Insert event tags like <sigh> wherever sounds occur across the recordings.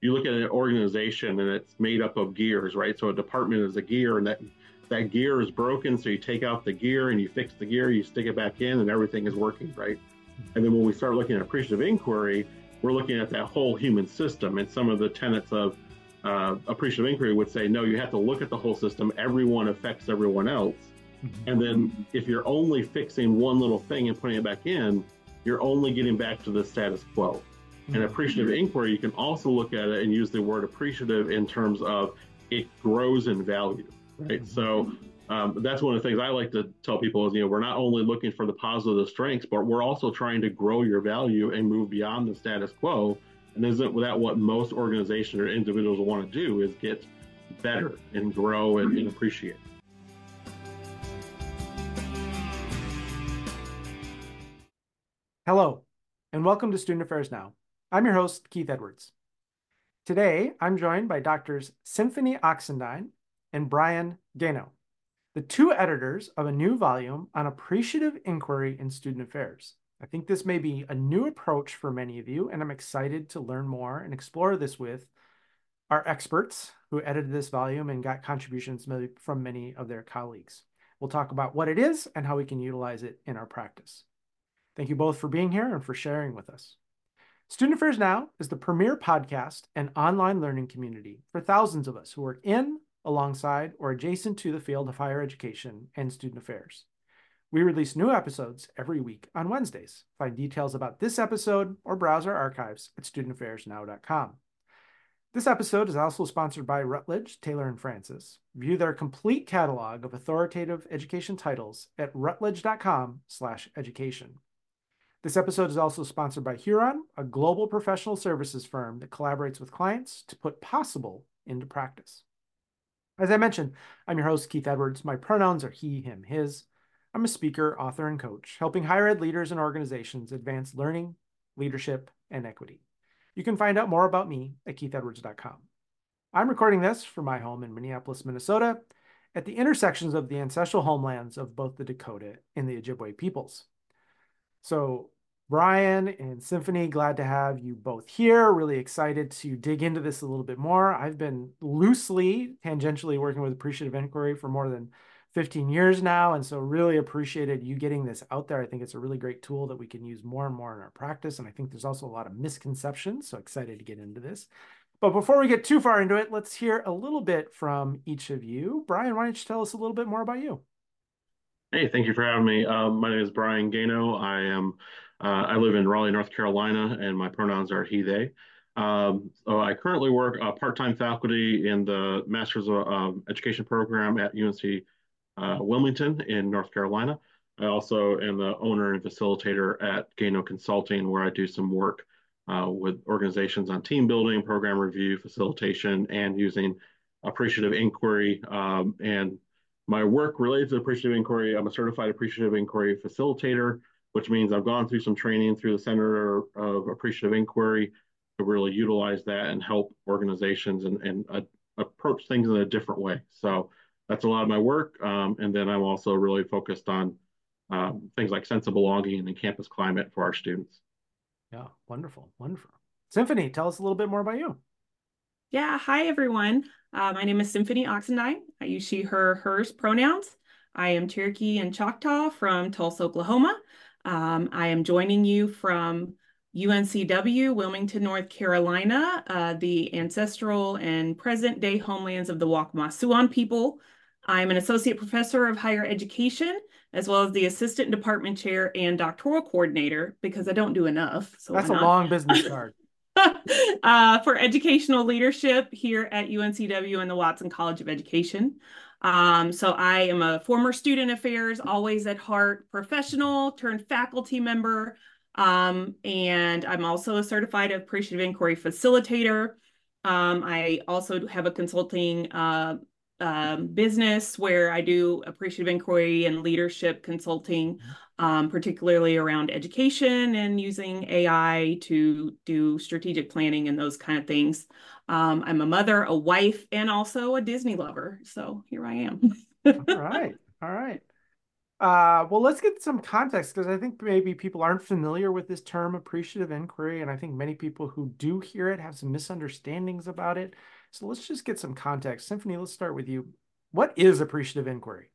you look at an organization and it's made up of gears, right? So a department is a gear, and that that gear is broken. So you take out the gear and you fix the gear, you stick it back in, and everything is working, right? And then when we start looking at appreciative inquiry, we're looking at that whole human system. And some of the tenets of uh, appreciative inquiry would say, no, you have to look at the whole system. Everyone affects everyone else. Mm-hmm. And then if you're only fixing one little thing and putting it back in, you're only getting back to the status quo. And mm-hmm. appreciative inquiry, you can also look at it and use the word appreciative in terms of it grows in value, right? Mm-hmm. So um, that's one of the things I like to tell people is, you know, we're not only looking for the positive strengths, but we're also trying to grow your value and move beyond the status quo. And isn't that what most organizations or individuals want to do is get better and grow and, and appreciate. Hello, and welcome to Student Affairs Now. I'm your host, Keith Edwards. Today, I'm joined by Doctors Symphony Oxendine and Brian Gano the two editors of a new volume on appreciative inquiry in student affairs. I think this may be a new approach for many of you, and I'm excited to learn more and explore this with our experts who edited this volume and got contributions from many of their colleagues. We'll talk about what it is and how we can utilize it in our practice. Thank you both for being here and for sharing with us. Student Affairs Now is the premier podcast and online learning community for thousands of us who work in alongside, or adjacent to the field of higher education and student affairs. We release new episodes every week on Wednesdays. Find details about this episode or browse our archives at studentaffairsnow.com. This episode is also sponsored by Routledge, Taylor and Francis. View their complete catalog of authoritative education titles at routledge.com/education. This episode is also sponsored by Huron, a global professional services firm that collaborates with clients to put possible into practice. As I mentioned, I'm your host, Keith Edwards. My pronouns are he, him, his. I'm a speaker, author, and coach, helping higher ed leaders and organizations advance learning, leadership, and equity. You can find out more about me at keithedwards.com. I'm recording this from my home in Minneapolis, Minnesota, at the intersections of the ancestral homelands of both the Dakota and the Ojibwe peoples. So Brian and Symphony, glad to have you both here. Really excited to dig into this a little bit more. I've been loosely, tangentially working with Appreciative Inquiry for more than 15 years now. And so, really appreciated you getting this out there. I think it's a really great tool that we can use more and more in our practice. And I think there's also a lot of misconceptions. So, excited to get into this. But before we get too far into it, let's hear a little bit from each of you. Brian, why don't you tell us a little bit more about you? Hey, thank you for having me. Um, my name is Brian Gano. I am uh, I live in Raleigh, North Carolina, and my pronouns are he, they. Um, so I currently work uh, part-time faculty in the Master's of um, Education program at UNC uh, Wilmington in North Carolina. I also am the owner and facilitator at Gano Consulting, where I do some work uh, with organizations on team building, program review, facilitation, and using appreciative inquiry. Um, and my work related to appreciative inquiry, I'm a certified appreciative inquiry facilitator which means I've gone through some training through the Center of Appreciative Inquiry to really utilize that and help organizations and, and uh, approach things in a different way. So that's a lot of my work. Um, and then I'm also really focused on um, things like sense of belonging and the campus climate for our students. Yeah, wonderful, wonderful. Symphony, tell us a little bit more about you. Yeah, hi everyone. Uh, my name is Symphony Oxendine. I use she, her, hers pronouns. I am Cherokee and Choctaw from Tulsa, Oklahoma. Um, I am joining you from UNCW, Wilmington, North Carolina, uh, the ancestral and present day homelands of the Waccamaw people. I'm an associate professor of higher education, as well as the assistant department chair and doctoral coordinator, because I don't do enough. So that's a long business card. <laughs> <laughs> uh, for educational leadership here at UNCW and the Watson College of Education. Um, so I am a former student affairs, always at heart professional turned faculty member. Um, and I'm also a certified appreciative inquiry facilitator. Um, I also have a consulting uh, um, business where I do appreciative inquiry and leadership consulting, um, particularly around education and using AI to do strategic planning and those kind of things. Um, I'm a mother, a wife, and also a Disney lover. So here I am. all right. All right. Uh, well, let's get some context because I think maybe people aren't familiar with this term appreciative inquiry, and I think many people who do hear it have some misunderstandings about it. So let's just get some context. Symphony, let's start with you. What is appreciative inquiry?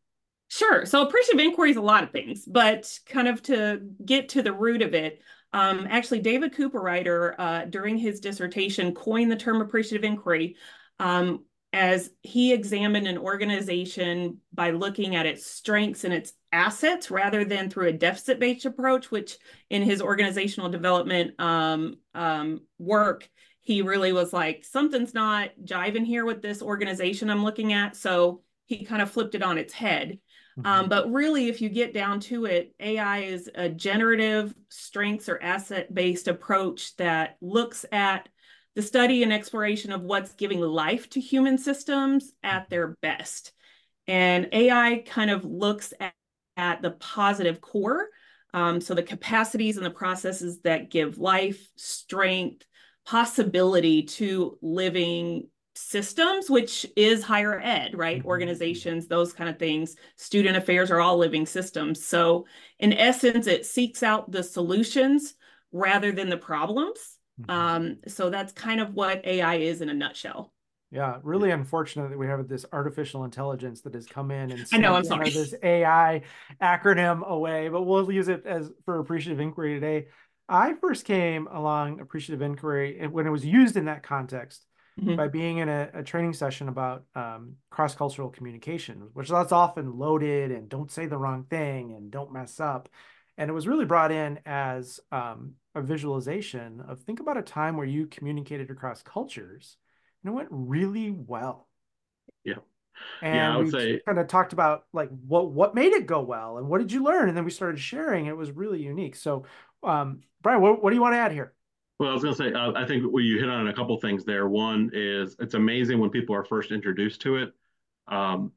Sure. So appreciative inquiry is a lot of things, but kind of to get to the root of it, um, actually, David Cooperrider, uh, during his dissertation, coined the term appreciative inquiry um, as he examined an organization by looking at its strengths and its assets rather than through a deficit based approach, which in his organizational development um, um, work, he really was like, something's not jiving here with this organization I'm looking at. So he kind of flipped it on its head. Mm-hmm. Um, but really, if you get down to it, AI is a generative strengths or asset based approach that looks at the study and exploration of what's giving life to human systems at their best. And AI kind of looks at, at the positive core. Um, so the capacities and the processes that give life, strength, possibility to living systems, which is higher ed, right? Mm-hmm. Organizations, those kind of things. Student affairs are all living systems. So, in essence, it seeks out the solutions rather than the problems. Mm-hmm. Um, so, that's kind of what AI is in a nutshell. Yeah, really unfortunate that we have this artificial intelligence that has come in and I know I'm sorry this AI acronym away, but we'll use it as for appreciative inquiry today. I first came along appreciative inquiry when it was used in that context mm-hmm. by being in a, a, training session about um, cross cultural communication, which that's often loaded and don't say the wrong thing and don't mess up. And it was really brought in as um, a visualization of think about a time where you communicated across cultures and it went really well. Yeah. And yeah, I would we say kind of talked about like what what made it go well and what did you learn, and then we started sharing. It was really unique. So, um, Brian, what, what do you want to add here? Well, I was going to say, uh, I think you hit on a couple things there. One is it's amazing when people are first introduced to it, um,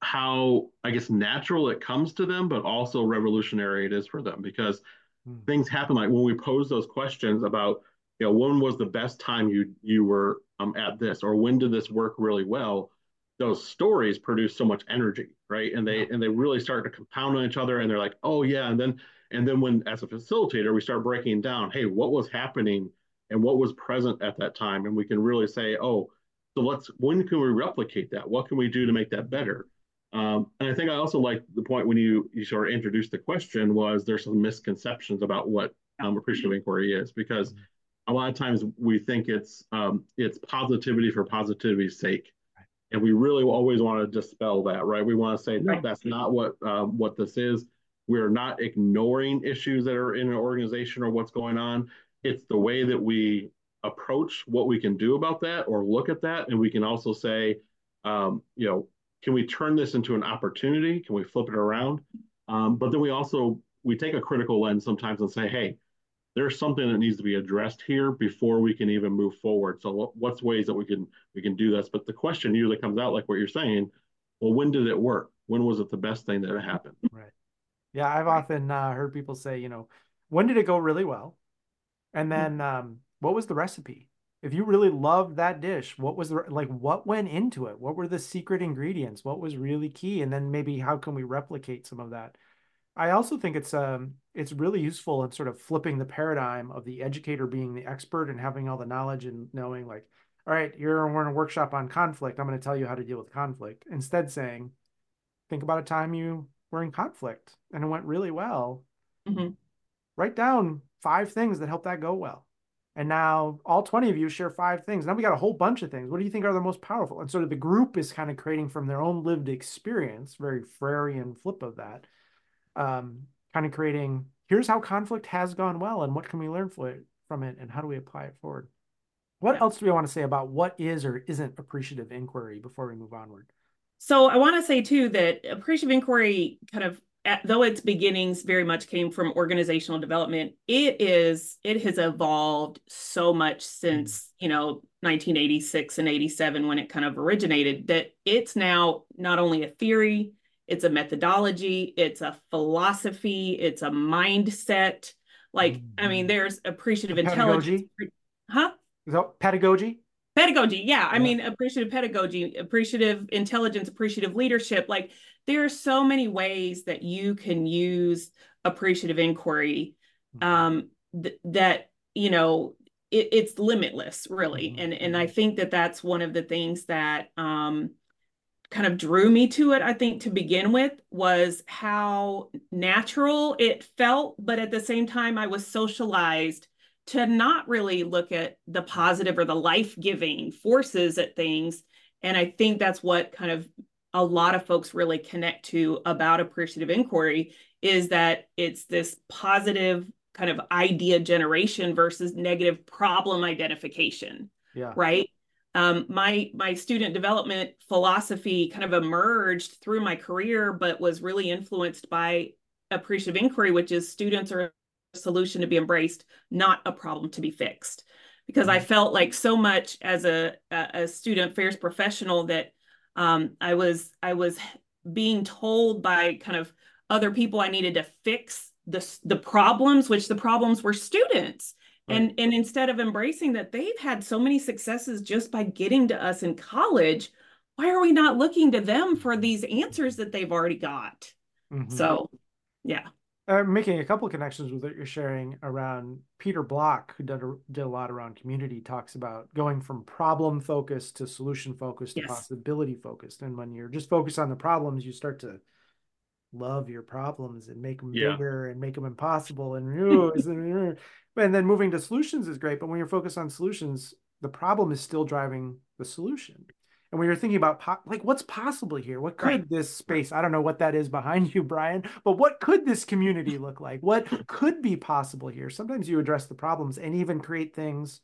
how I guess natural it comes to them, but also revolutionary it is for them because hmm. things happen. Like when we pose those questions about, you know, when was the best time you you were um, at this, or when did this work really well? Those stories produce so much energy, right? And they yeah. and they really start to compound on each other, and they're like, oh yeah, and then and then when, as a facilitator, we start breaking down, hey, what was happening and what was present at that time, and we can really say, oh, so let's when can we replicate that? What can we do to make that better? Um, and I think I also like the point when you you sort of introduced the question was there's some misconceptions about what um, appreciative inquiry is because a lot of times we think it's um, it's positivity for positivity's sake, and we really always want to dispel that, right? We want to say no, that's not what um, what this is. We're not ignoring issues that are in an organization or what's going on. It's the way that we approach what we can do about that or look at that. And we can also say, um, you know, can we turn this into an opportunity? Can we flip it around? Um, but then we also we take a critical lens sometimes and say, hey, there's something that needs to be addressed here before we can even move forward. So what's ways that we can we can do this? But the question usually comes out like what you're saying. Well, when did it work? When was it the best thing that happened? Right. Yeah, I've often uh, heard people say, you know, when did it go really well? And hmm. then um, what was the recipe? If you really loved that dish, what was the like what went into it? What were the secret ingredients? What was really key? And then maybe how can we replicate some of that? I also think it's um it's really useful in sort of flipping the paradigm of the educator being the expert and having all the knowledge and knowing like, all right, you're we're in a workshop on conflict. I'm going to tell you how to deal with conflict. Instead saying, think about a time you were in conflict and it went really well, mm-hmm. write down five things that help that go well. And now all 20 of you share five things. Now we got a whole bunch of things. What do you think are the most powerful? And so the group is kind of creating from their own lived experience, very Freirean flip of that, um, kind of creating here's how conflict has gone well and what can we learn from it and how do we apply it forward. What else do we want to say about what is or isn't appreciative inquiry before we move onward? So I want to say too that appreciative inquiry kind of at, though its beginnings very much came from organizational development, it is it has evolved so much since you know 1986 and 87 when it kind of originated that it's now not only a theory, it's a methodology, it's a philosophy, it's a mindset. Like I mean, mm-hmm. there's appreciative intelligence. Huh? Is that pedagogy? Pedagogy yeah, yeah i mean appreciative pedagogy appreciative intelligence appreciative leadership like there are so many ways that you can use appreciative inquiry mm-hmm. um, th- that you know it, it's limitless really mm-hmm. and and i mm-hmm. think that that's one of the things that um, kind of drew me to it i think to begin with was how natural it felt but at the same time i was socialized to not really look at the positive or the life-giving forces at things. And i think that's what kind of a lot of folks really connect to about appreciative inquiry is that it's this positive kind of idea generation versus negative problem identification yeah. right? Um, my my student development philosophy kind of emerged through my career but was really influenced by appreciative inquiry which is students are solution to be embraced not a problem to be fixed because i mm-hmm. felt like so much as a a student affairs professional that um, i was i was being told by kind of other people i needed to fix the the problems which the problems were students right. and and instead of embracing that they've had so many successes just by getting to us in college why are we not looking to them for these answers that they've already got mm-hmm. so yeah uh, making a couple connections with what you're sharing around Peter Block, who did a, did a lot around community, talks about going from problem focused to solution focused to possibility focused. And when you're just focused on the problems, you start to love your problems and make them yeah. bigger and make them impossible and and then moving to solutions is great but when you're focused on solutions the problem is still driving the solution and when you're thinking about po- like what's possible here what could right. this space i don't know what that is behind you <laughs> brian but what could this community <laughs> look like what could be possible here sometimes you address the problems and even create things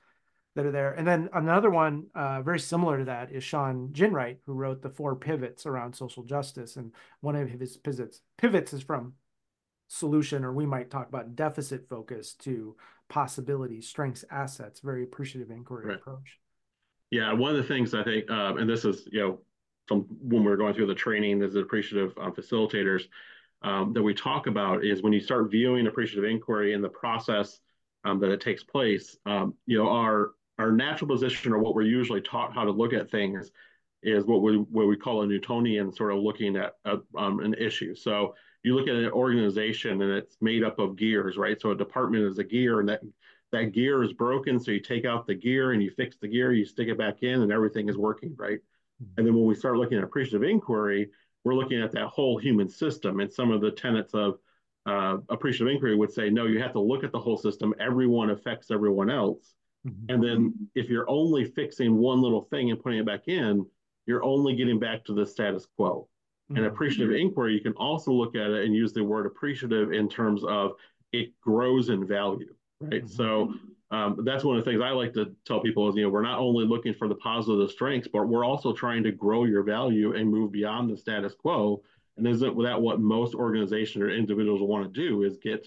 that are there. And then another one uh, very similar to that is Shawn Ginwright, who wrote the four pivots around social justice. And one of his pivots pivots is from solution, or we might talk about deficit focus to possibility, strengths, assets. Very appreciative inquiry right. approach. Yeah, one of the things I think, um, and this is you know from when we are going through the training as appreciative facilitators um, that we talk about is when you start viewing appreciative inquiry in the process um, that it takes place, um, you know, our our natural position or what we're usually taught how to look at things is what we what we call a Newtonian sort of looking at a, um, an issue. So you look at an organization and it's made up of gears, right? So a department is a gear, and that that gear is broken. So you take out the gear and you fix the gear, you stick it back in, and everything is working, right? Mm-hmm. And then when we start looking at appreciative inquiry, we're looking at that whole human system and some of the tenets of uh, appreciative inquiry would say, no, you have to look at the whole system. Everyone affects everyone else. Mm-hmm. And then if you're only fixing one little thing and putting it back in, you're only getting back to the status quo. Mm-hmm. And appreciative inquiry, you can also look at it and use the word appreciative in terms of it grows in value, right? Mm-hmm. So um, that's one of the things I like to tell people is, you know, we're not only looking for the positive strengths, but we're also trying to grow your value and move beyond the status quo. And isn't that what most organizations or individuals want to do is get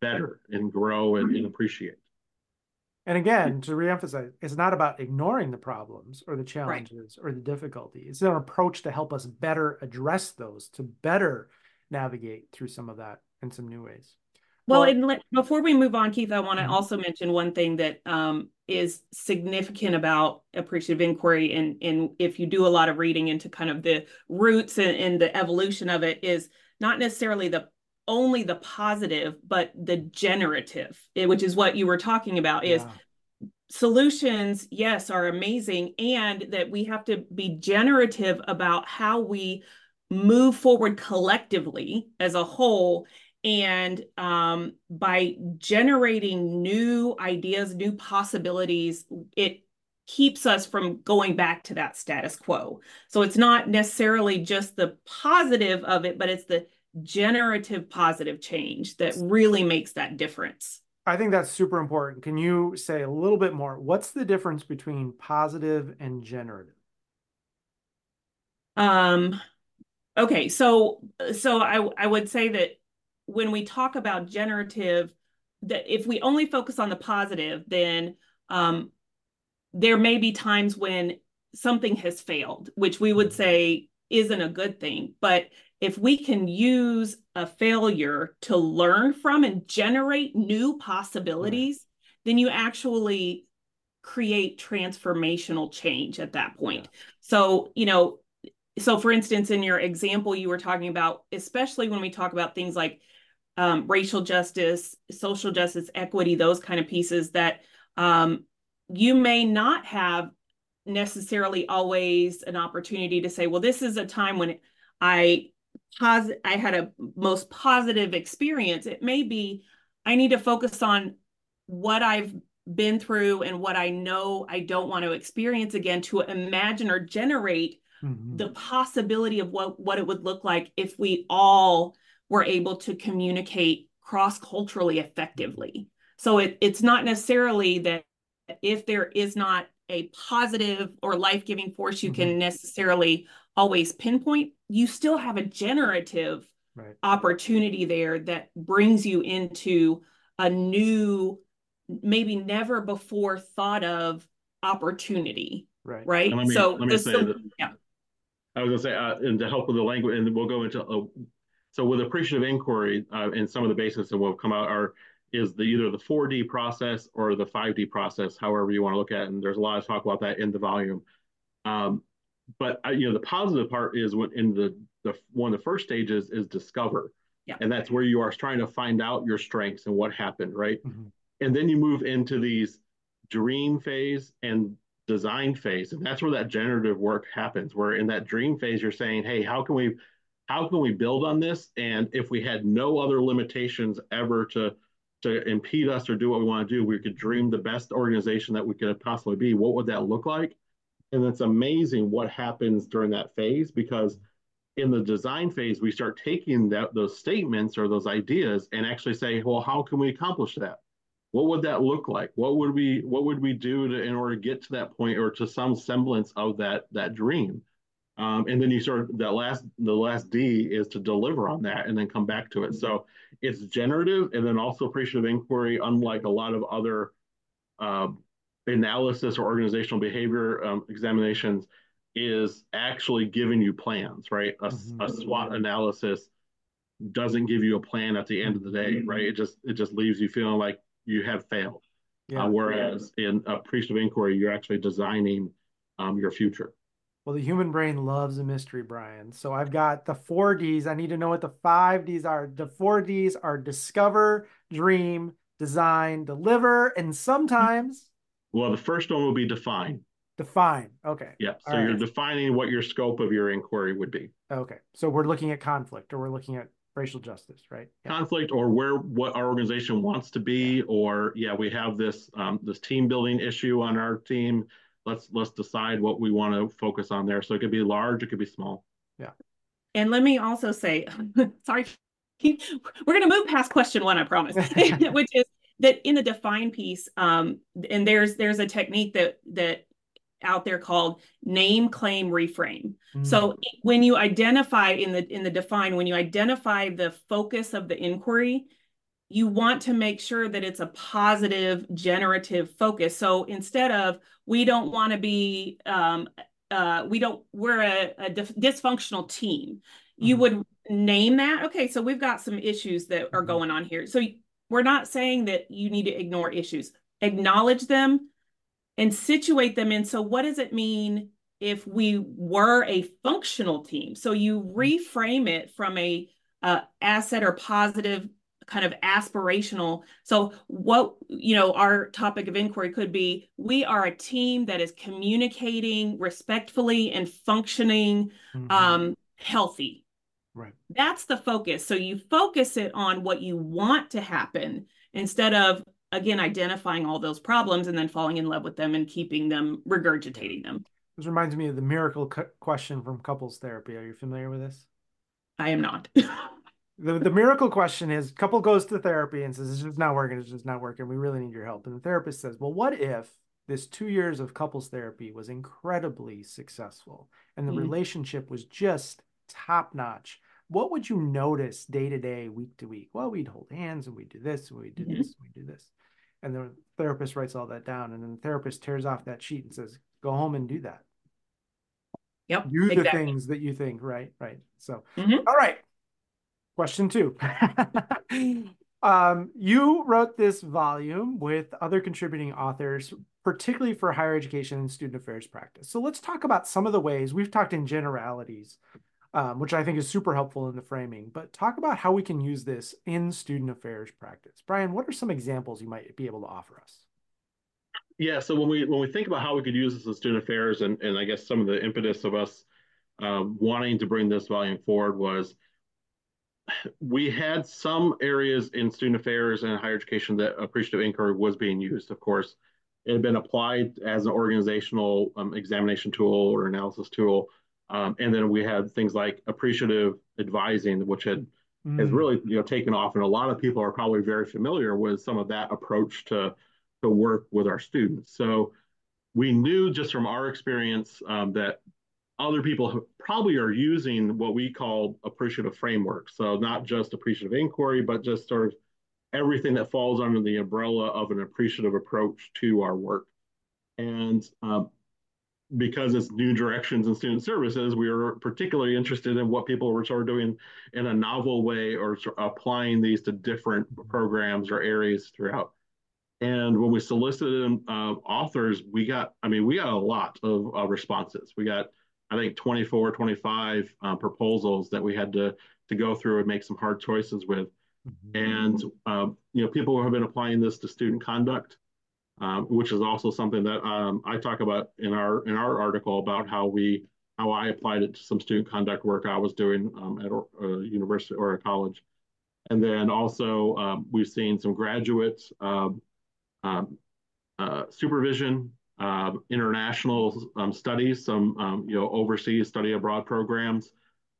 better and grow and, and appreciate. And again, to reemphasize, it's not about ignoring the problems or the challenges right. or the difficulty. It's an approach to help us better address those, to better navigate through some of that in some new ways. Well, and before we move on, Keith, I want to mm-hmm. also mention one thing that um, is significant about appreciative inquiry, and and if you do a lot of reading into kind of the roots and, and the evolution of it, is not necessarily the only the positive, but the generative, eh, which is what you were talking about, is yeah. solutions, yes, are amazing. And that we have to be generative about how we move forward collectively as a whole. And um, by generating new ideas, new possibilities, it keeps us from going back to that status quo. So it's not necessarily just the positive of it, but it's the generative positive change that really makes that difference. I think that's super important. Can you say a little bit more? What's the difference between positive and generative? Um okay, so so I I would say that when we talk about generative that if we only focus on the positive then um there may be times when something has failed, which we would say isn't a good thing, but if we can use a failure to learn from and generate new possibilities, right. then you actually create transformational change at that point. So, you know, so for instance, in your example, you were talking about, especially when we talk about things like um, racial justice, social justice, equity, those kind of pieces that um, you may not have necessarily always an opportunity to say, well, this is a time when I pos- I had a most positive experience. It may be I need to focus on what I've been through and what I know I don't want to experience again to imagine or generate mm-hmm. the possibility of what what it would look like if we all were able to communicate cross culturally effectively. So it, it's not necessarily that if there is not a positive or life giving force you mm-hmm. can necessarily always pinpoint, you still have a generative right. opportunity there that brings you into a new, maybe never before thought of opportunity. Right. Right. Me, so, this, yeah. I was going to say, uh, and to help with the language, and we'll go into, uh, so with appreciative inquiry uh, and some of the basics that will come out are is the either the 4D process or the 5D process, however you want to look at it. And there's a lot of talk about that in the volume. Um, but uh, you know, the positive part is when in the the one of the first stages is discover, yeah. and that's where you are trying to find out your strengths and what happened, right? Mm-hmm. And then you move into these dream phase and design phase, and that's where that generative work happens. Where in that dream phase, you're saying, hey, how can we how can we build on this? And if we had no other limitations ever to to impede us or do what we want to do, we could dream the best organization that we could possibly be. What would that look like? And it's amazing what happens during that phase because in the design phase, we start taking that those statements or those ideas and actually say, well, how can we accomplish that? What would that look like? What would we what would we do to, in order to get to that point or to some semblance of that that dream? Um, and then you sort of that last the last D is to deliver on that and then come back to it. So it's generative and then also appreciative inquiry, unlike a lot of other uh, analysis or organizational behavior um, examinations, is actually giving you plans, right? A, mm-hmm. a, SWOT analysis doesn't give you a plan at the end of the day, mm-hmm. right? It just it just leaves you feeling like you have failed. Yeah. Uh, whereas in appreciative inquiry, you're actually designing um, your future. Well, the human brain loves a mystery, Brian. So I've got the four Ds. I need to know what the five Ds are. The four Ds are discover, dream, design, deliver, and sometimes. Well, the first one will be define. Define. Okay. Yeah. So All you're right. defining what your scope of your inquiry would be. Okay. So we're looking at conflict or we're looking at racial justice, right? Yeah. Conflict or where what our organization wants to be, or yeah, we have this um, this team building issue on our team let's let's decide what we want to focus on there. So it could be large, it could be small. Yeah. And let me also say, <laughs> sorry, <laughs> we're going to move past question one, I promise, <laughs> which is that in the define piece, um, and there's there's a technique that that out there called name claim reframe mm. so when you identify in the in the define when you identify the focus of the inquiry you want to make sure that it's a positive generative focus. So instead of we don't want to be um, uh, we don't we're a, a dysfunctional team. Mm-hmm. you would name that? Okay so we've got some issues that are mm-hmm. going on here. So we're not saying that you need to ignore issues. Acknowledge them and situate them in. So what does it mean if we were a functional team? So you mm-hmm. reframe it from a uh, asset or positive kind of aspirational. So, what, you know, our topic of inquiry could be we are a team that is communicating respectfully and functioning mm-hmm. um, healthy. Right. That's the focus. So, you focus it on what you want to happen instead of, again, identifying all those problems and then falling in love with them and keeping them, regurgitating them. This reminds me of the miracle question from couples therapy. Are you familiar with this? I am not. <laughs> the, the miracle question is couple goes to therapy and says it's just not working it's just not working we really need your help and the therapist says well what if this two years of couples therapy was incredibly successful and the mm-hmm. relationship was just top notch what would you notice day to day week to week well we'd hold hands and we'd do this and we'd do mm-hmm. this and we'd do this and the therapist writes all that down and then the therapist tears off that sheet and says go home and do that yep do exactly. the things that you think right right so mm-hmm. all right Question two. <laughs> um, you wrote this volume with other contributing authors particularly for higher education and student affairs practice. So let's talk about some of the ways we've talked in generalities, um, which I think is super helpful in the framing, but talk about how we can use this in student affairs practice. Brian, what are some examples you might be able to offer us? Yeah, so when we when we think about how we could use this in student affairs, and and I guess some of the impetus of us um, wanting to bring this volume forward was we had some areas in student affairs and higher education that appreciative inquiry was being used. Of course, it had been applied as an organizational um, examination tool or analysis tool. Um, and then we had things like appreciative advising, which had mm. has really you know taken off, and a lot of people are probably very familiar with some of that approach to to work with our students. So we knew just from our experience um, that other people probably are using what we call appreciative framework. So not just appreciative inquiry, but just sort of everything that falls under the umbrella of an appreciative approach to our work. And um, because it's new directions in student services, we are particularly interested in what people were sort of doing in a novel way or sort of applying these to different programs or areas throughout. And when we solicited uh, authors, we got, I mean, we got a lot of uh, responses. We got, I think, 24, 25 uh, proposals that we had to, to go through and make some hard choices with. Mm-hmm. And, um, you know, people have been applying this to student conduct, um, which is also something that um, I talk about in our in our article about how we how I applied it to some student conduct work I was doing um, at a university or a college. And then also um, we've seen some graduate um, um, uh, supervision, uh, international um, studies, some um, you know overseas study abroad programs,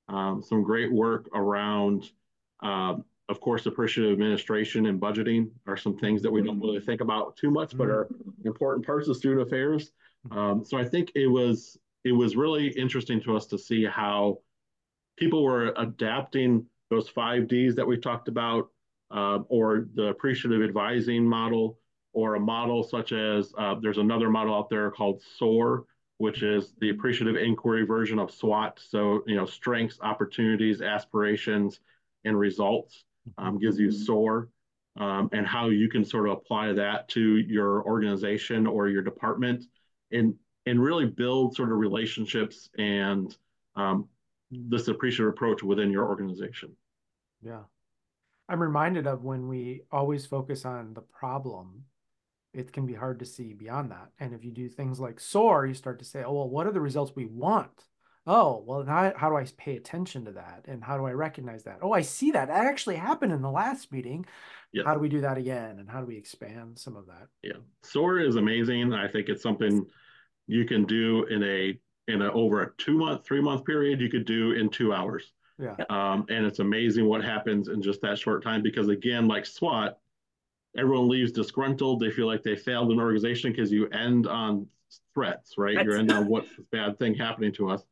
um, some great work around, uh, of course, appreciative administration and budgeting are some things that we don't really think about too much, but are important parts of student affairs. Um, so I think it was it was really interesting to us to see how people were adapting those five Ds that we talked about, uh, or the appreciative advising model, or a model such as uh, there's another model out there called SOAR, which is the appreciative inquiry version of SWOT. So, you know, strengths, opportunities, aspirations, and results um, gives you SOAR. Um, and how you can sort of apply that to your organization or your department and and really build sort of relationships and um, this appreciative approach within your organization. Yeah. I'm reminded of when we always focus on the problem it can be hard to see beyond that. And if you do things like SOAR, you start to say, oh, well, what are the results we want? Oh, well, now how do I pay attention to that? And how do I recognize that? Oh, I see that. That actually happened in the last meeting. Yes. How do we do that again? And how do we expand some of that? Yeah. SOAR is amazing. I think it's something you can do in a in a over a two month, three month period, you could do in two hours. Yeah. Um, and it's amazing what happens in just that short time because again, like SWOT, everyone leaves disgruntled. They feel like they failed an organization because you end on threats, right? That's... You end on what's the bad thing happening to us,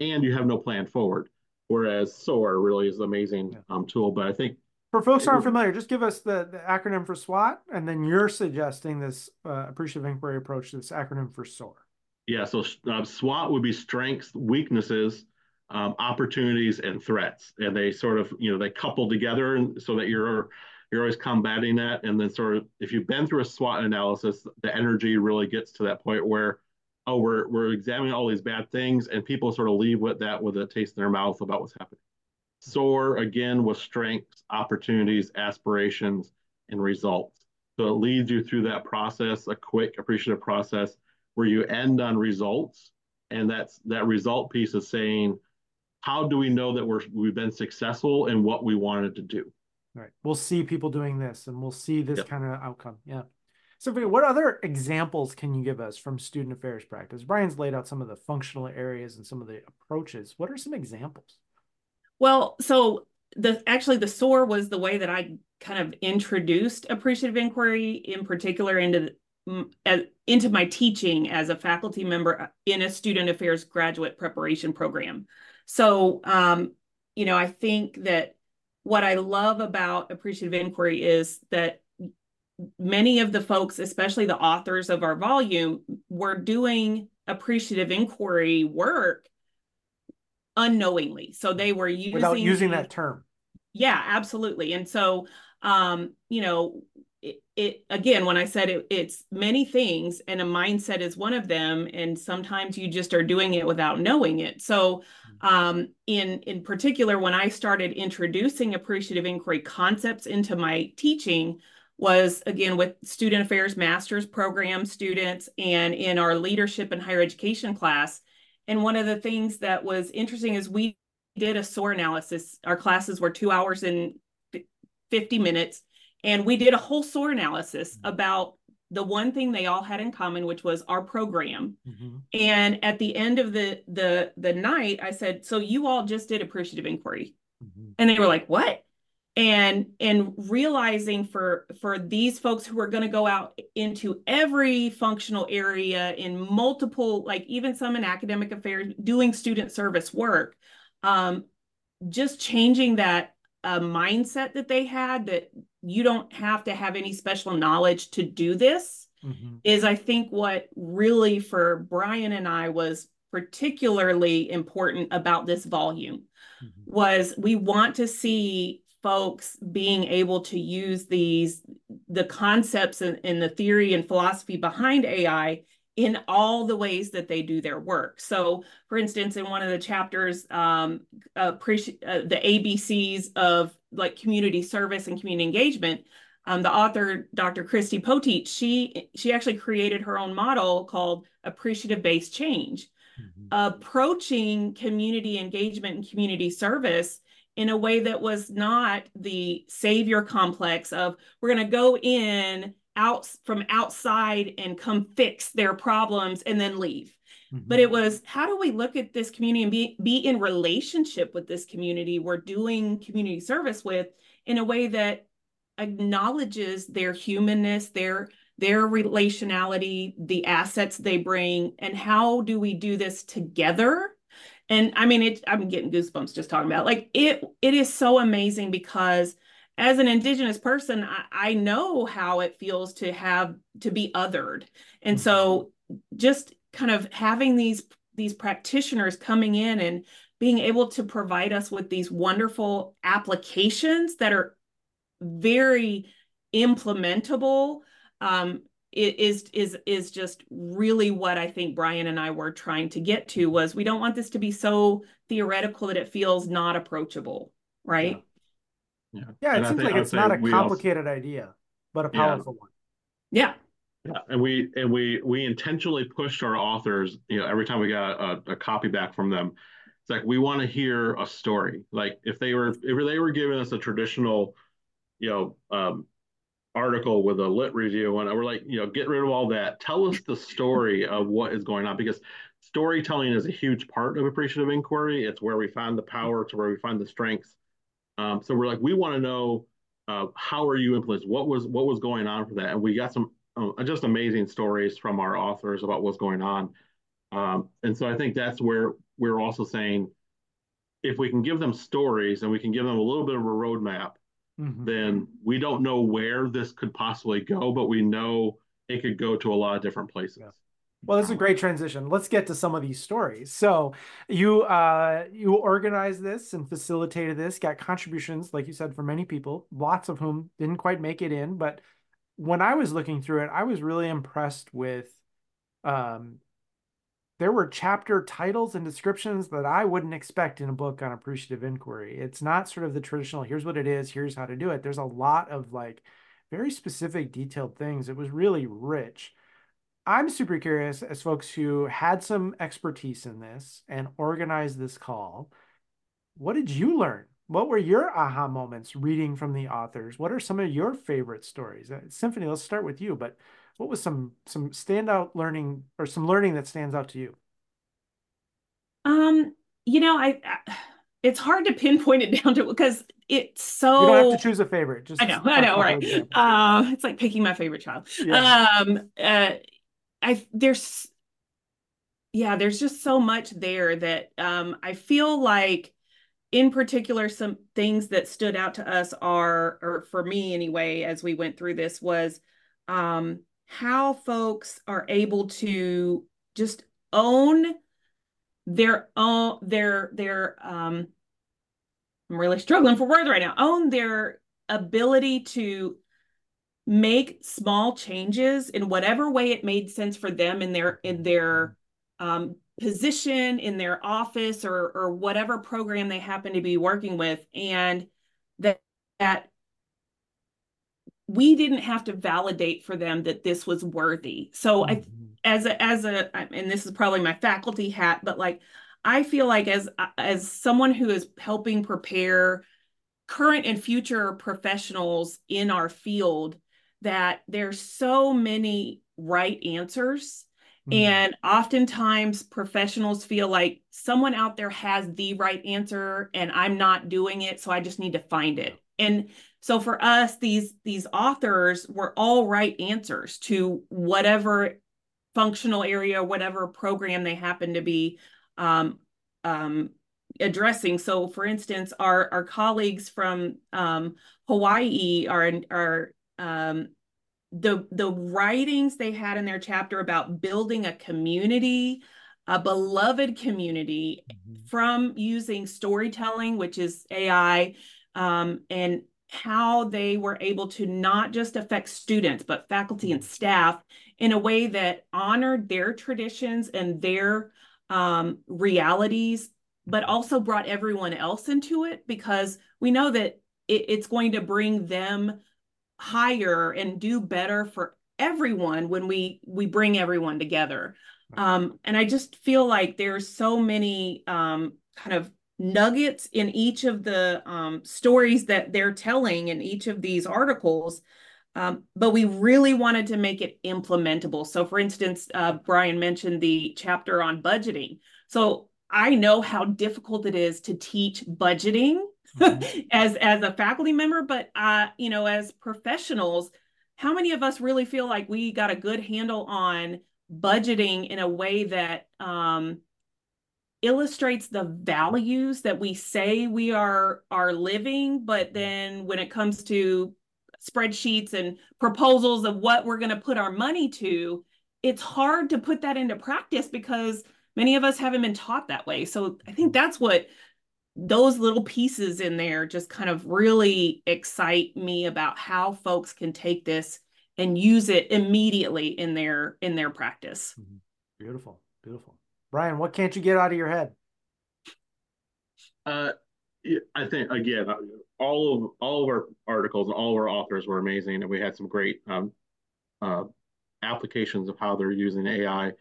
and you have no plan forward. Whereas SOAR really is an amazing yeah. um, tool. But I think for folks who aren't familiar, just give us the, the acronym for SWOT, and then you're suggesting this uh, appreciative inquiry approach, this acronym for SOAR. Yeah, so uh, SWOT would be strengths, weaknesses, um, opportunities, and threats, and they sort of you know they couple together, so that you're you're always combating that. And then sort of if you've been through a SWOT analysis, the energy really gets to that point where, oh, we're we're examining all these bad things, and people sort of leave with that with a taste in their mouth about what's happening. SOAR again with strengths, opportunities, aspirations, and results. So it leads you through that process, a quick, appreciative process where you end on results. And that's that result piece is saying, how do we know that we're we've been successful in what we wanted to do? Right. We'll see people doing this and we'll see this yep. kind of outcome. Yeah. So, what other examples can you give us from student affairs practice? Brian's laid out some of the functional areas and some of the approaches. What are some examples? Well, so the actually the SOAR was the way that I kind of introduced appreciative inquiry in particular into the, into my teaching as a faculty member in a student affairs graduate preparation program. So, um, you know, I think that what I love about appreciative inquiry is that many of the folks, especially the authors of our volume, were doing appreciative inquiry work unknowingly. So they were using without using that term. Yeah, absolutely. And so um, you know, it, it, again when i said it, it's many things and a mindset is one of them and sometimes you just are doing it without knowing it. So mm-hmm. um, in in particular when i started introducing appreciative inquiry concepts into my teaching was again with student affairs master's program students and in our leadership and higher education class. And one of the things that was interesting is we did a SOAR analysis. Our classes were two hours and 50 minutes and we did a whole SOAR analysis about the one thing they all had in common which was our program mm-hmm. and at the end of the the the night i said so you all just did appreciative inquiry mm-hmm. and they were like what and and realizing for for these folks who are going to go out into every functional area in multiple like even some in academic affairs doing student service work um just changing that uh, mindset that they had that you don't have to have any special knowledge to do this mm-hmm. is i think what really for brian and i was particularly important about this volume mm-hmm. was we want to see folks being able to use these the concepts and, and, the theory and philosophy behind AI in all the ways that they do their work. So, for instance, in one of the chapters, um, uh, pre- uh, the ABCs of like community service and community engagement, um, the author Dr. Christy Poteet, she she actually created her own model called appreciative based change, mm-hmm. approaching community engagement and community service in a way that was not the savior complex of we're going to go in out from outside and come fix their problems and then leave mm-hmm. but it was how do we look at this community and be, be in relationship with this community we're doing community service with in a way that acknowledges their humanness their their relationality the assets they bring and how do we do this together and i mean it i'm getting goosebumps just talking about it. like it it is so amazing because as an indigenous person I, I know how it feels to have to be othered and so just kind of having these these practitioners coming in and being able to provide us with these wonderful applications that are very implementable um, is is is just really what I think Brian and I were trying to get to was we don't want this to be so theoretical that it feels not approachable, right? Yeah, yeah. yeah it seems like it's not a complicated also, idea, but a powerful yeah. one. Yeah. Yeah, and we and we we intentionally pushed our authors. You know, every time we got a, a copy back from them, it's like we want to hear a story. Like if they were if they were giving us a traditional, you know, um, article with a lit review and we're like you know get rid of all that tell us the story of what is going on because storytelling is a huge part of appreciative inquiry it's where we find the power It's where we find the strengths um, so we're like we want to know uh, how are you influenced what was what was going on for that and we got some uh, just amazing stories from our authors about what's going on um, and so i think that's where we're also saying if we can give them stories and we can give them a little bit of a roadmap mm-hmm. then we don't know where this could possibly go, but we know it could go to a lot of different places. Yeah. Well, that's a great transition. Let's get to some of these stories. So, you uh, you organized this and facilitated this, got contributions, like you said, from many people, lots of whom didn't quite make it in. But when I was looking through it, I was really impressed with um, there were chapter titles and descriptions that I wouldn't expect in a book on appreciative inquiry. It's not sort of the traditional, here's what it is, here's how to do it. There's a lot of like very specific, detailed things. It was really rich. I'm super curious as folks who had some expertise in this and organized this call. What did you learn? What were your aha moments reading from the authors? What are some of your favorite stories? Uh, Symphony, let's start with you, but what was some some standout learning or some learning that stands out to you? Um, you know, I, I it's hard to pinpoint it <laughs> down to because it's so you don't have to choose a favorite. Just I know, I know, right? Uh, it's like picking my favorite child. Yeah. Um, uh, I there's yeah, there's just so much there that um I feel like in particular some things that stood out to us are or for me anyway as we went through this was um how folks are able to just own their own their their um I'm really struggling for words right now. Own their ability to make small changes in whatever way it made sense for them in their in their um, position in their office or or whatever program they happen to be working with and that that we didn't have to validate for them that this was worthy so mm-hmm. i as a as a and this is probably my faculty hat but like i feel like as as someone who is helping prepare current and future professionals in our field that there's so many right answers mm. and oftentimes professionals feel like someone out there has the right answer and i'm not doing it so i just need to find it and so for us these these authors were all right answers to whatever functional area whatever program they happen to be um, um, addressing. So, for instance, our our colleagues from um, Hawaii are are um, the the writings they had in their chapter about building a community, a beloved community mm-hmm. from using storytelling, which is AI, um, and how they were able to not just affect students but faculty and staff in a way that honored their traditions and their um, realities but also brought everyone else into it because we know that it, it's going to bring them higher and do better for everyone when we we bring everyone together. Um, and i just feel like there's so many um, kind of nuggets in each of the um, stories that they're telling in each of these articles um, but we really wanted to make it implementable. So for instance uh, brian mentioned the chapter on budgeting. So I know how difficult it is to teach budgeting <laughs> as as a faculty member, but uh, you know, as professionals, how many of us really feel like we got a good handle on budgeting in a way that um, illustrates the values that we say we are are living, but then when it comes to spreadsheets and proposals of what we're going to put our money to, it's hard to put that into practice because many of us haven't been taught that way. So I think that's what those little pieces in there just kind of really excite me about how folks can take this and use it immediately in their in their practice. Mm-hmm. Beautiful, beautiful. Brian, what can't you get out of your head? Uh, I think again, all of all of our articles and all of our authors were amazing, and we had some great um, uh, applications of how they're using AI.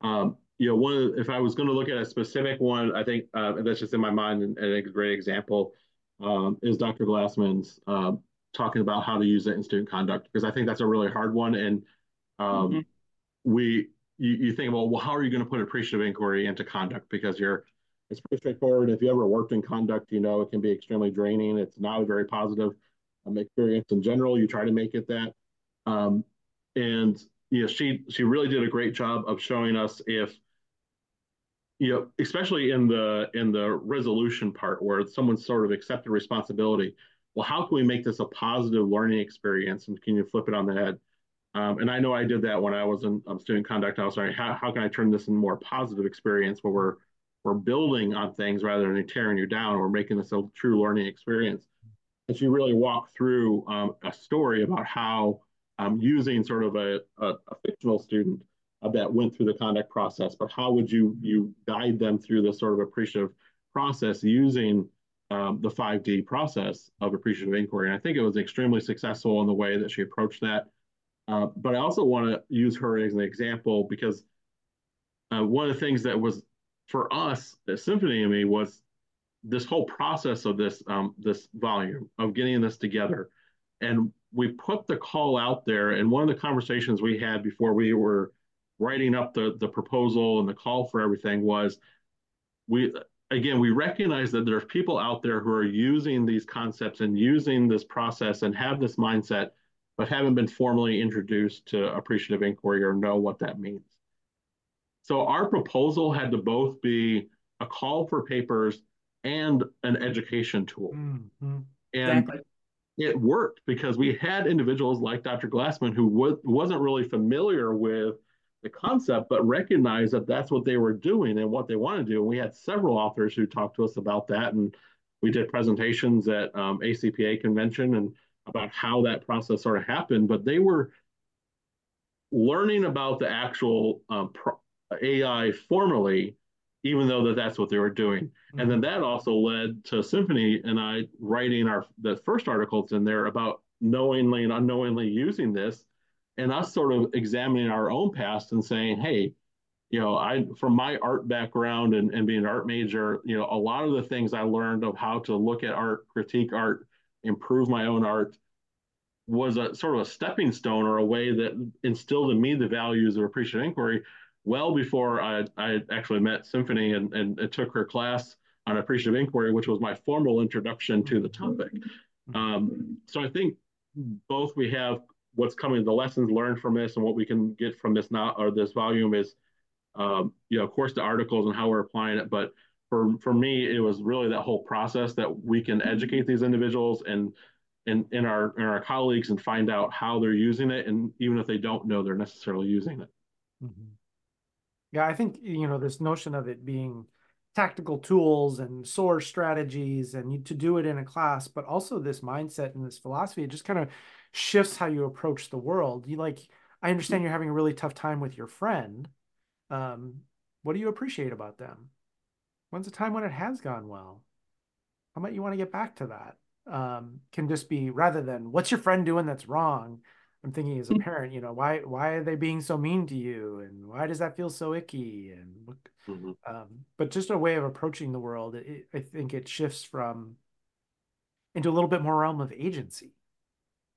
Um, you know, one if I was going to look at a specific one, I think uh, that's just in my mind, and, and a great example um, is Dr. Glassman's uh, talking about how to use it in student conduct because I think that's a really hard one, and um, mm-hmm. we you, you think about well, how are you going to put appreciative inquiry into conduct because you're it's pretty straightforward. If you ever worked in conduct, you know it can be extremely draining. It's not a very positive um, experience in general. You try to make it that, um, and you know she she really did a great job of showing us if you know, especially in the in the resolution part where someone sort of accepted responsibility. Well, how can we make this a positive learning experience? And can you flip it on the head? Um, and I know I did that when I was in um, student conduct. I was like, how, how can I turn this in a more positive experience where we're we're building on things rather than tearing you down? We're making this a true learning experience. And she really walked through um, a story about how um, using sort of a, a, a fictional student that went through the conduct process, but how would you you guide them through this sort of appreciative process using um, the 5D process of appreciative inquiry? And I think it was extremely successful in the way that she approached that. Uh, but I also want to use her as an example because uh, one of the things that was for us at Symphony and me was this whole process of this um, this volume of getting this together, and we put the call out there. And one of the conversations we had before we were writing up the the proposal and the call for everything was we again we recognize that there's people out there who are using these concepts and using this process and have this mindset but haven't been formally introduced to appreciative inquiry or know what that means so our proposal had to both be a call for papers and an education tool mm-hmm. and exactly. it worked because we had individuals like dr glassman who w- wasn't really familiar with the concept, but recognize that that's what they were doing and what they want to do. And we had several authors who talked to us about that, and we did presentations at um, ACPA convention, and about how that process sort of happened, but they were learning about the actual um, pro- AI formally, even though that that's what they were doing. Mm-hmm. And then that also led to Symphony and I writing our the first articles in there about knowingly and unknowingly using this, and us sort of examining our own past and saying, hey, you know, I from my art background and, and being an art major, you know, a lot of the things I learned of how to look at art, critique art, improve my own art was a sort of a stepping stone or a way that instilled in me the values of appreciative inquiry well before I, I actually met Symphony and, and, and took her class on appreciative inquiry, which was my formal introduction to the topic. Um, so I think both we have what's coming, the lessons learned from this, and what we can get from this now or this volume is, um, you know, of course, the articles and how we're applying it. But for for me, it was really that whole process that we can educate these individuals and and in our in our colleagues and find out how they're using it, and even if they don't know they're necessarily using it. Mm-hmm. Yeah, I think you know this notion of it being tactical tools and source strategies and to do it in a class, but also this mindset and this philosophy, it just kind of shifts how you approach the world. You like, I understand you're having a really tough time with your friend. Um, what do you appreciate about them? When's a time when it has gone well? How might you want to get back to that? Um, can just be rather than what's your friend doing that's wrong? I'm thinking as a parent, you know, why why are they being so mean to you, and why does that feel so icky? And mm-hmm. um, but just a way of approaching the world, it, I think it shifts from into a little bit more realm of agency.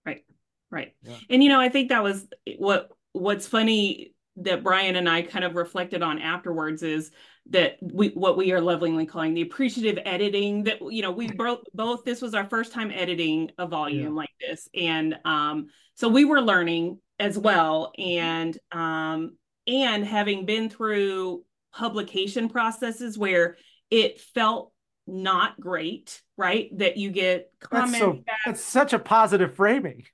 Right, right, yeah. and you know, I think that was what what's funny that Brian and I kind of reflected on afterwards is that we what we are lovingly calling the appreciative editing that you know we both both this was our first time editing a volume yeah. like this. And um so we were learning as well. And um and having been through publication processes where it felt not great right? That you get comments that's, so, that's such a positive framing.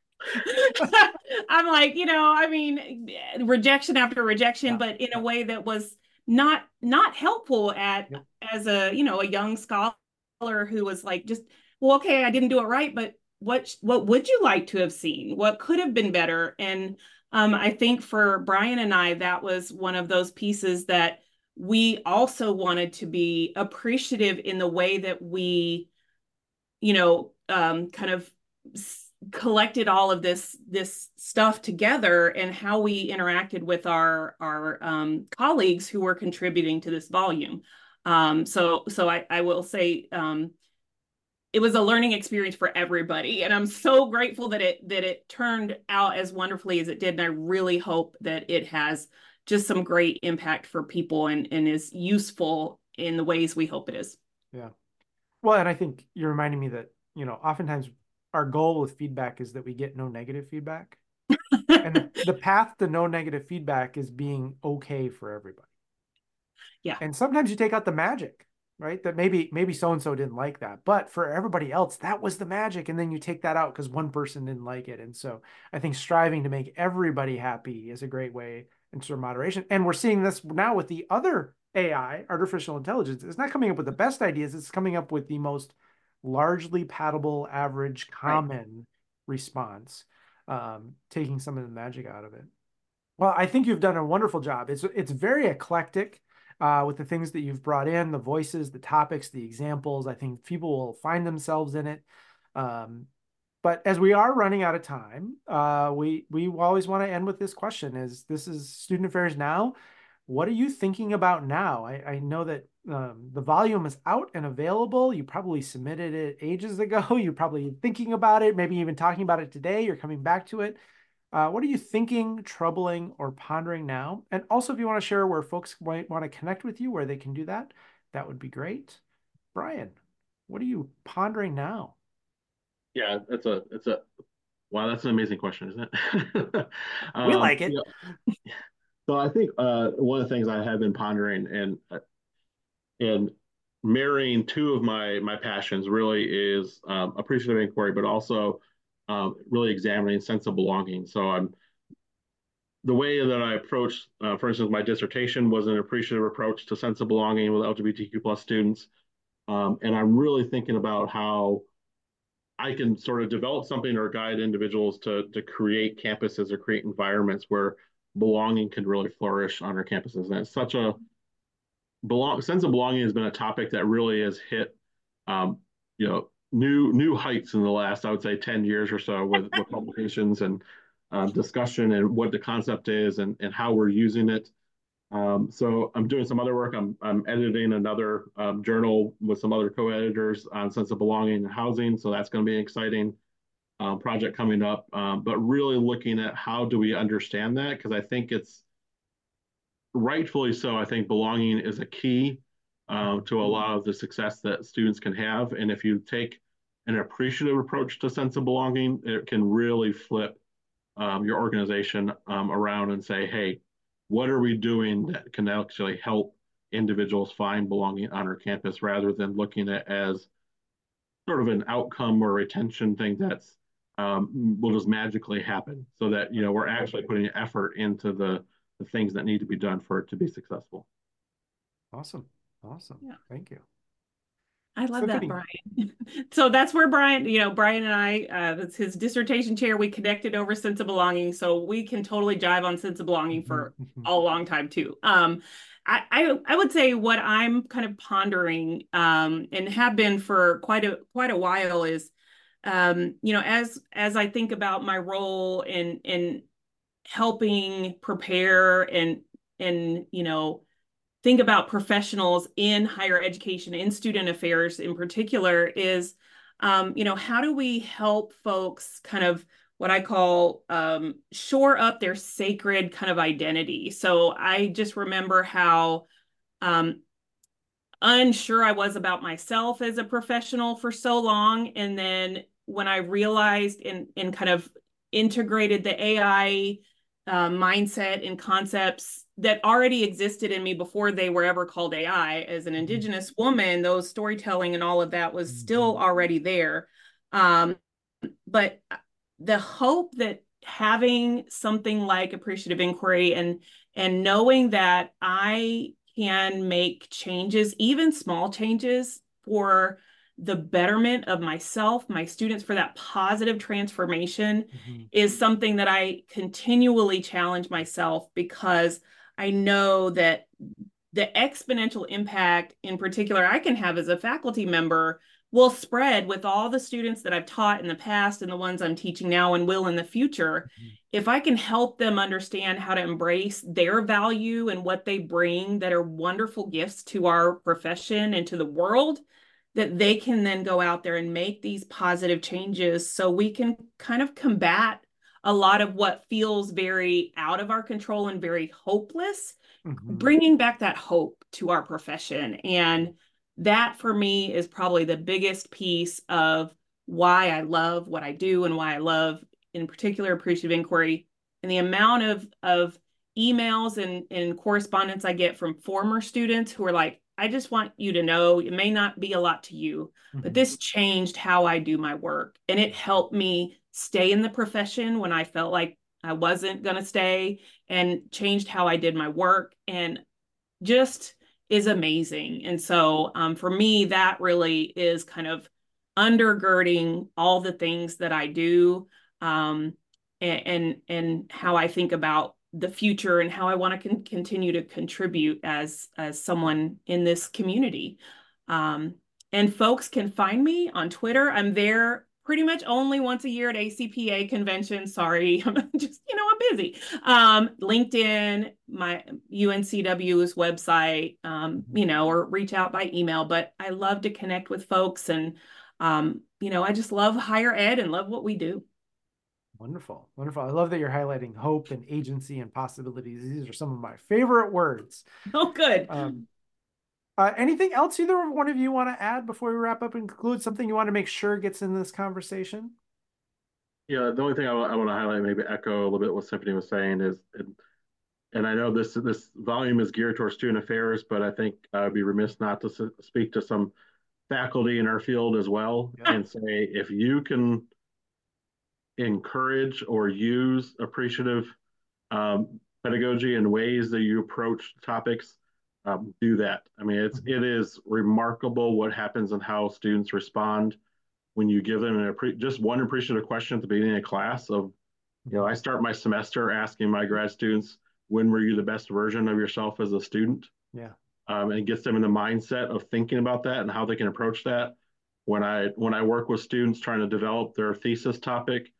<laughs> I'm like, you know, I mean, rejection after rejection, yeah. but in a way that was not not helpful at yeah. as a you know a young scholar who was like just well okay I didn't do it right but what what would you like to have seen? What could have been better? And um, I think for Brian and I that was one of those pieces that we also wanted to be appreciative in the way that we you know um, kind of collected all of this this stuff together and how we interacted with our our um, colleagues who were contributing to this volume. Um, so so I, I will say um, it was a learning experience for everybody, and I'm so grateful that it that it turned out as wonderfully as it did. And I really hope that it has just some great impact for people and and is useful in the ways we hope it is. Yeah. Well, and I think you're reminding me that you know oftentimes our goal with feedback is that we get no negative feedback. <laughs> and the, path to no negative feedback is being okay for everybody. Yeah. And sometimes you take out the magic, right? That maybe maybe so and so didn't like that, but for everybody else that was the magic and then you take that out cuz one person didn't like it. And so I think striving to make everybody happy is a great way into moderation. And we're seeing this now with the other AI, artificial intelligence. It's not coming up with the best ideas, it's coming up with the most largely palatable, average, common right. response, um, taking some of the magic out of it. Well, I think you've done a wonderful job. It's it's very eclectic uh, with the things that you've brought in, the voices, the topics, the examples. I think people will find themselves in it. Um, but as we are running out of time, uh, we we always want to end with this question: Is this is student affairs now? What are you thinking about now? I, I know that um, the volume is out and available. You probably submitted it ages ago. <laughs> You're probably thinking about it, maybe even talking about it today. You're coming back to it. Uh, what are you thinking, troubling, or pondering now? And also, if you want to share where folks might want to connect with you, where they can do that, that would be great. Brian, what are you pondering now? Yeah, that's a it's a wow, that's an amazing question, isn't it? <laughs> um, we like it. so I think uh, one of the things I have been pondering, and uh, and marrying two of my my passions really is um, appreciative inquiry, but also um, really examining sense of belonging. So I'm the way that I approached, uh, for instance, my dissertation was an appreciative approach to sense of belonging with LGBTQ plus students, um, and I'm really thinking about how I can sort of develop something or guide individuals to to create campuses or create environments where belonging can really flourish on our campuses. And it's such a belong sense of belonging has been a topic that really has hit um, you know new new heights in the last I would say 10 years or so with, with <laughs> publications and uh, discussion and what the concept is and, and how we're using it. Um, so I'm doing some other work. I'm, I'm editing another um, journal with some other co-editors on sense of belonging and housing. So that's going to be an exciting uh, project coming up. Um, but really looking at how do we understand that because I think it's rightfully so. I think belonging is a key uh, to a lot of the success that students can have. And if you take an appreciative approach to sense of belonging, it can really flip um, your organization um, around and say, hey, what are we doing that can actually help individuals find belonging on our campus rather than looking at as sort of an outcome or retention thing that's um, will just magically happen so that you know we're actually putting effort into the the things that need to be done for it to be successful. Awesome. Awesome. Yeah. thank you I love so that, Brian. <laughs> so that's where Brian, you know, Brian and I, uh, that's his dissertation chair. We connected over sense of belonging, so we can totally jive on sense of belonging for <laughs> a long time too. Um, I, I, I would say what I'm kind of pondering, um, and have been for quite a quite a while is, um, you know, as as I think about my role in in helping prepare and and you know think about professionals in higher education, in student affairs in particular, is um, you know, how do we help folks kind of what I call um, shore up their sacred kind of identity? So I just remember how um, unsure I was about myself as a professional for so long. And then when I realized and, and kind of integrated the AI uh, mindset and concepts that already existed in me before they were ever called AI. As an mm-hmm. Indigenous woman, those storytelling and all of that was still mm-hmm. already there. Um, but the hope that having something like appreciative inquiry and and knowing that I can make changes, even small changes for the betterment of myself, my students, for that positive transformation mm-hmm. is something that I continually challenge myself because I know that the exponential impact in particular I can have as a faculty member will spread with all the students that I've taught in the past and the ones I'm teaching now and will in the future. Mm-hmm. If I can help them understand how to embrace their value and what they bring that are wonderful gifts to our profession and to the world, that they can then go out there and make these positive changes so we can kind of combat a lot of what feels very out of our control and very hopeless, mm-hmm. bringing back that hope to our profession. And that for me is probably the biggest piece of why I love what I do and why I love, in particular, appreciative inquiry and the amount of, of emails and, and correspondence I get from former students who are like, I just want you to know it may not be a lot to you, mm-hmm. but this changed how I do my work. And it helped me stay in the profession when I felt like I wasn't going to stay and changed how I did my work and just is amazing. And so um, for me, that really is kind of undergirding all the things that I do um, and, and, and how I think about the future and how I want to con- continue to contribute as as someone in this community. Um, and folks can find me on Twitter. I'm there pretty much only once a year at ACPA convention. Sorry, <laughs> I'm just, you know, I'm busy. Um, LinkedIn, my UNCW's website, um, you know, or reach out by email. But I love to connect with folks and, um, you know, I just love higher ed and love what we do. Wonderful. Wonderful. I love that you're highlighting hope and agency and possibilities. These are some of my favorite words. <laughs> Oh, good. Um, uh, anything else either one of you want to add before we wrap up and conclude? Something you want to make sure gets in this conversation? Yeah, the only thing I, I want to highlight, maybe echo a little bit what Symphony was saying is, and, and I know this this volume is geared towards student affairs, but I think I'd be remiss not to speak to some faculty in our field as well yeah. and say if you can encourage or use appreciative um, pedagogy and ways that you approach topics um, do that. I mean, it's it is remarkable what happens and how students respond when you give them an, just one appreciative question at the beginning of class of, you know, I start my semester asking my grad students, when were you the best version of yourself as a student? Yeah. Um, and it gets them in the mindset of thinking about that and how they can approach that. When I when I work with students trying to develop their thesis topic,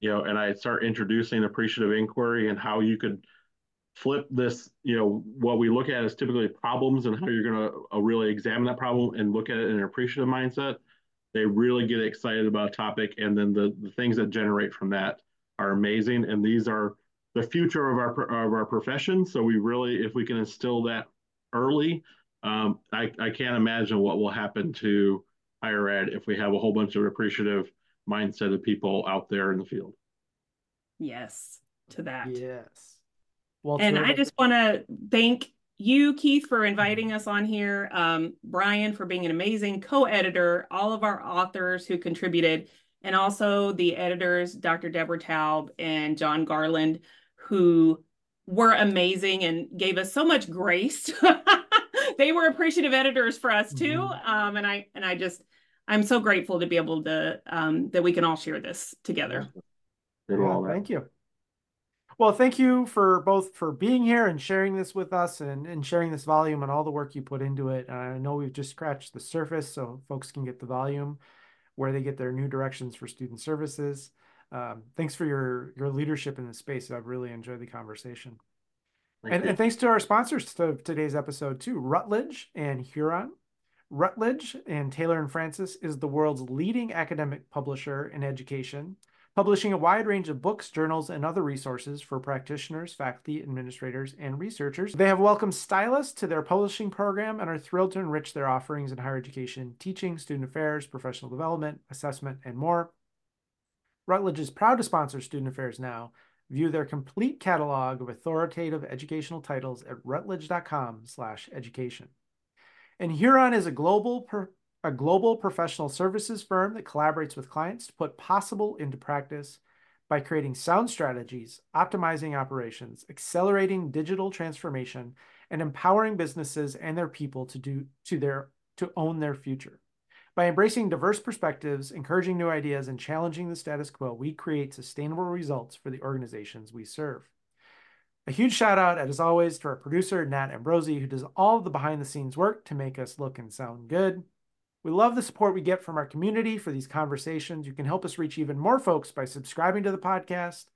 you know, and I start introducing appreciative inquiry and how you could flip this, you know, what we look at as typically problems and how you're going to uh, really examine that problem and look at it in an appreciative mindset. They really get excited about a topic and then the, the things that generate from that are amazing and these are the future of our of our profession. So we really if we can instill that early um, I, I can't imagine what will happen to higher ed if we have a whole bunch of appreciative mindset of people out there in the field. Yes to that. Yes well and i just want to thank you, Keith, for inviting us on here, um, Brian, for being an amazing co editor, all of our authors who contributed, and also the editors, Dr. Deborah Taub and John Garland, who were amazing and gave us so much grace. <laughs> they were appreciative editors for us too. Mm-hmm. Um, and I and I just I'm so grateful to be able to um, that we can all share this together. Yeah, thank you. Well, thank you for both for being here and sharing this with us and, and sharing this volume and all the work you put into it. I know we've just scratched the surface so folks can get the volume where they get their new directions for student services. Um, thanks for your your leadership in the space. I've really enjoyed the conversation. and, and thanks to our sponsors to today's episode too, Routledge and Huron. Routledge and Taylor and Francis is the world's leading academic publisher in education publishing a wide range of books, journals, and other resources for practitioners, faculty, administrators, and researchers. They have welcomed Stylus to their publishing program and are thrilled to enrich their offerings in higher education, teaching, student affairs, professional development, assessment, and more. Routledge is proud to sponsor Student Affairs Now. View their complete catalog of authoritative educational titles at routledge.com/education. And Huron is a global a global professional services firm that collaborates with clients to put possible into practice by creating sound strategies, optimizing operations, accelerating digital transformation, and empowering businesses and their people to do to their to own their future. By embracing diverse perspectives, encouraging new ideas, and challenging the status quo, we create sustainable results for the organizations we serve. A huge shout out, as always, to our producer, Nat Ambrosi, who does all the behind the scenes work to make us look and sound good. We love the support we get from our community for these conversations. You can help us reach even more folks by subscribing to the podcast,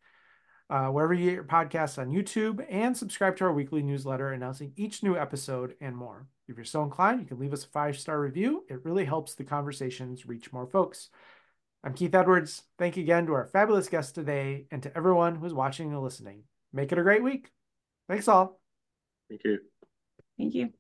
uh, wherever you get your podcasts on YouTube, and subscribe to our weekly newsletter announcing each new episode and more. If you're so inclined, you can leave us a five star review. It really helps the conversations reach more folks. I'm Keith Edwards. Thank you again to our fabulous guests today and to everyone who's watching and listening. Make it a great week. Thanks all. Thank you. Thank you.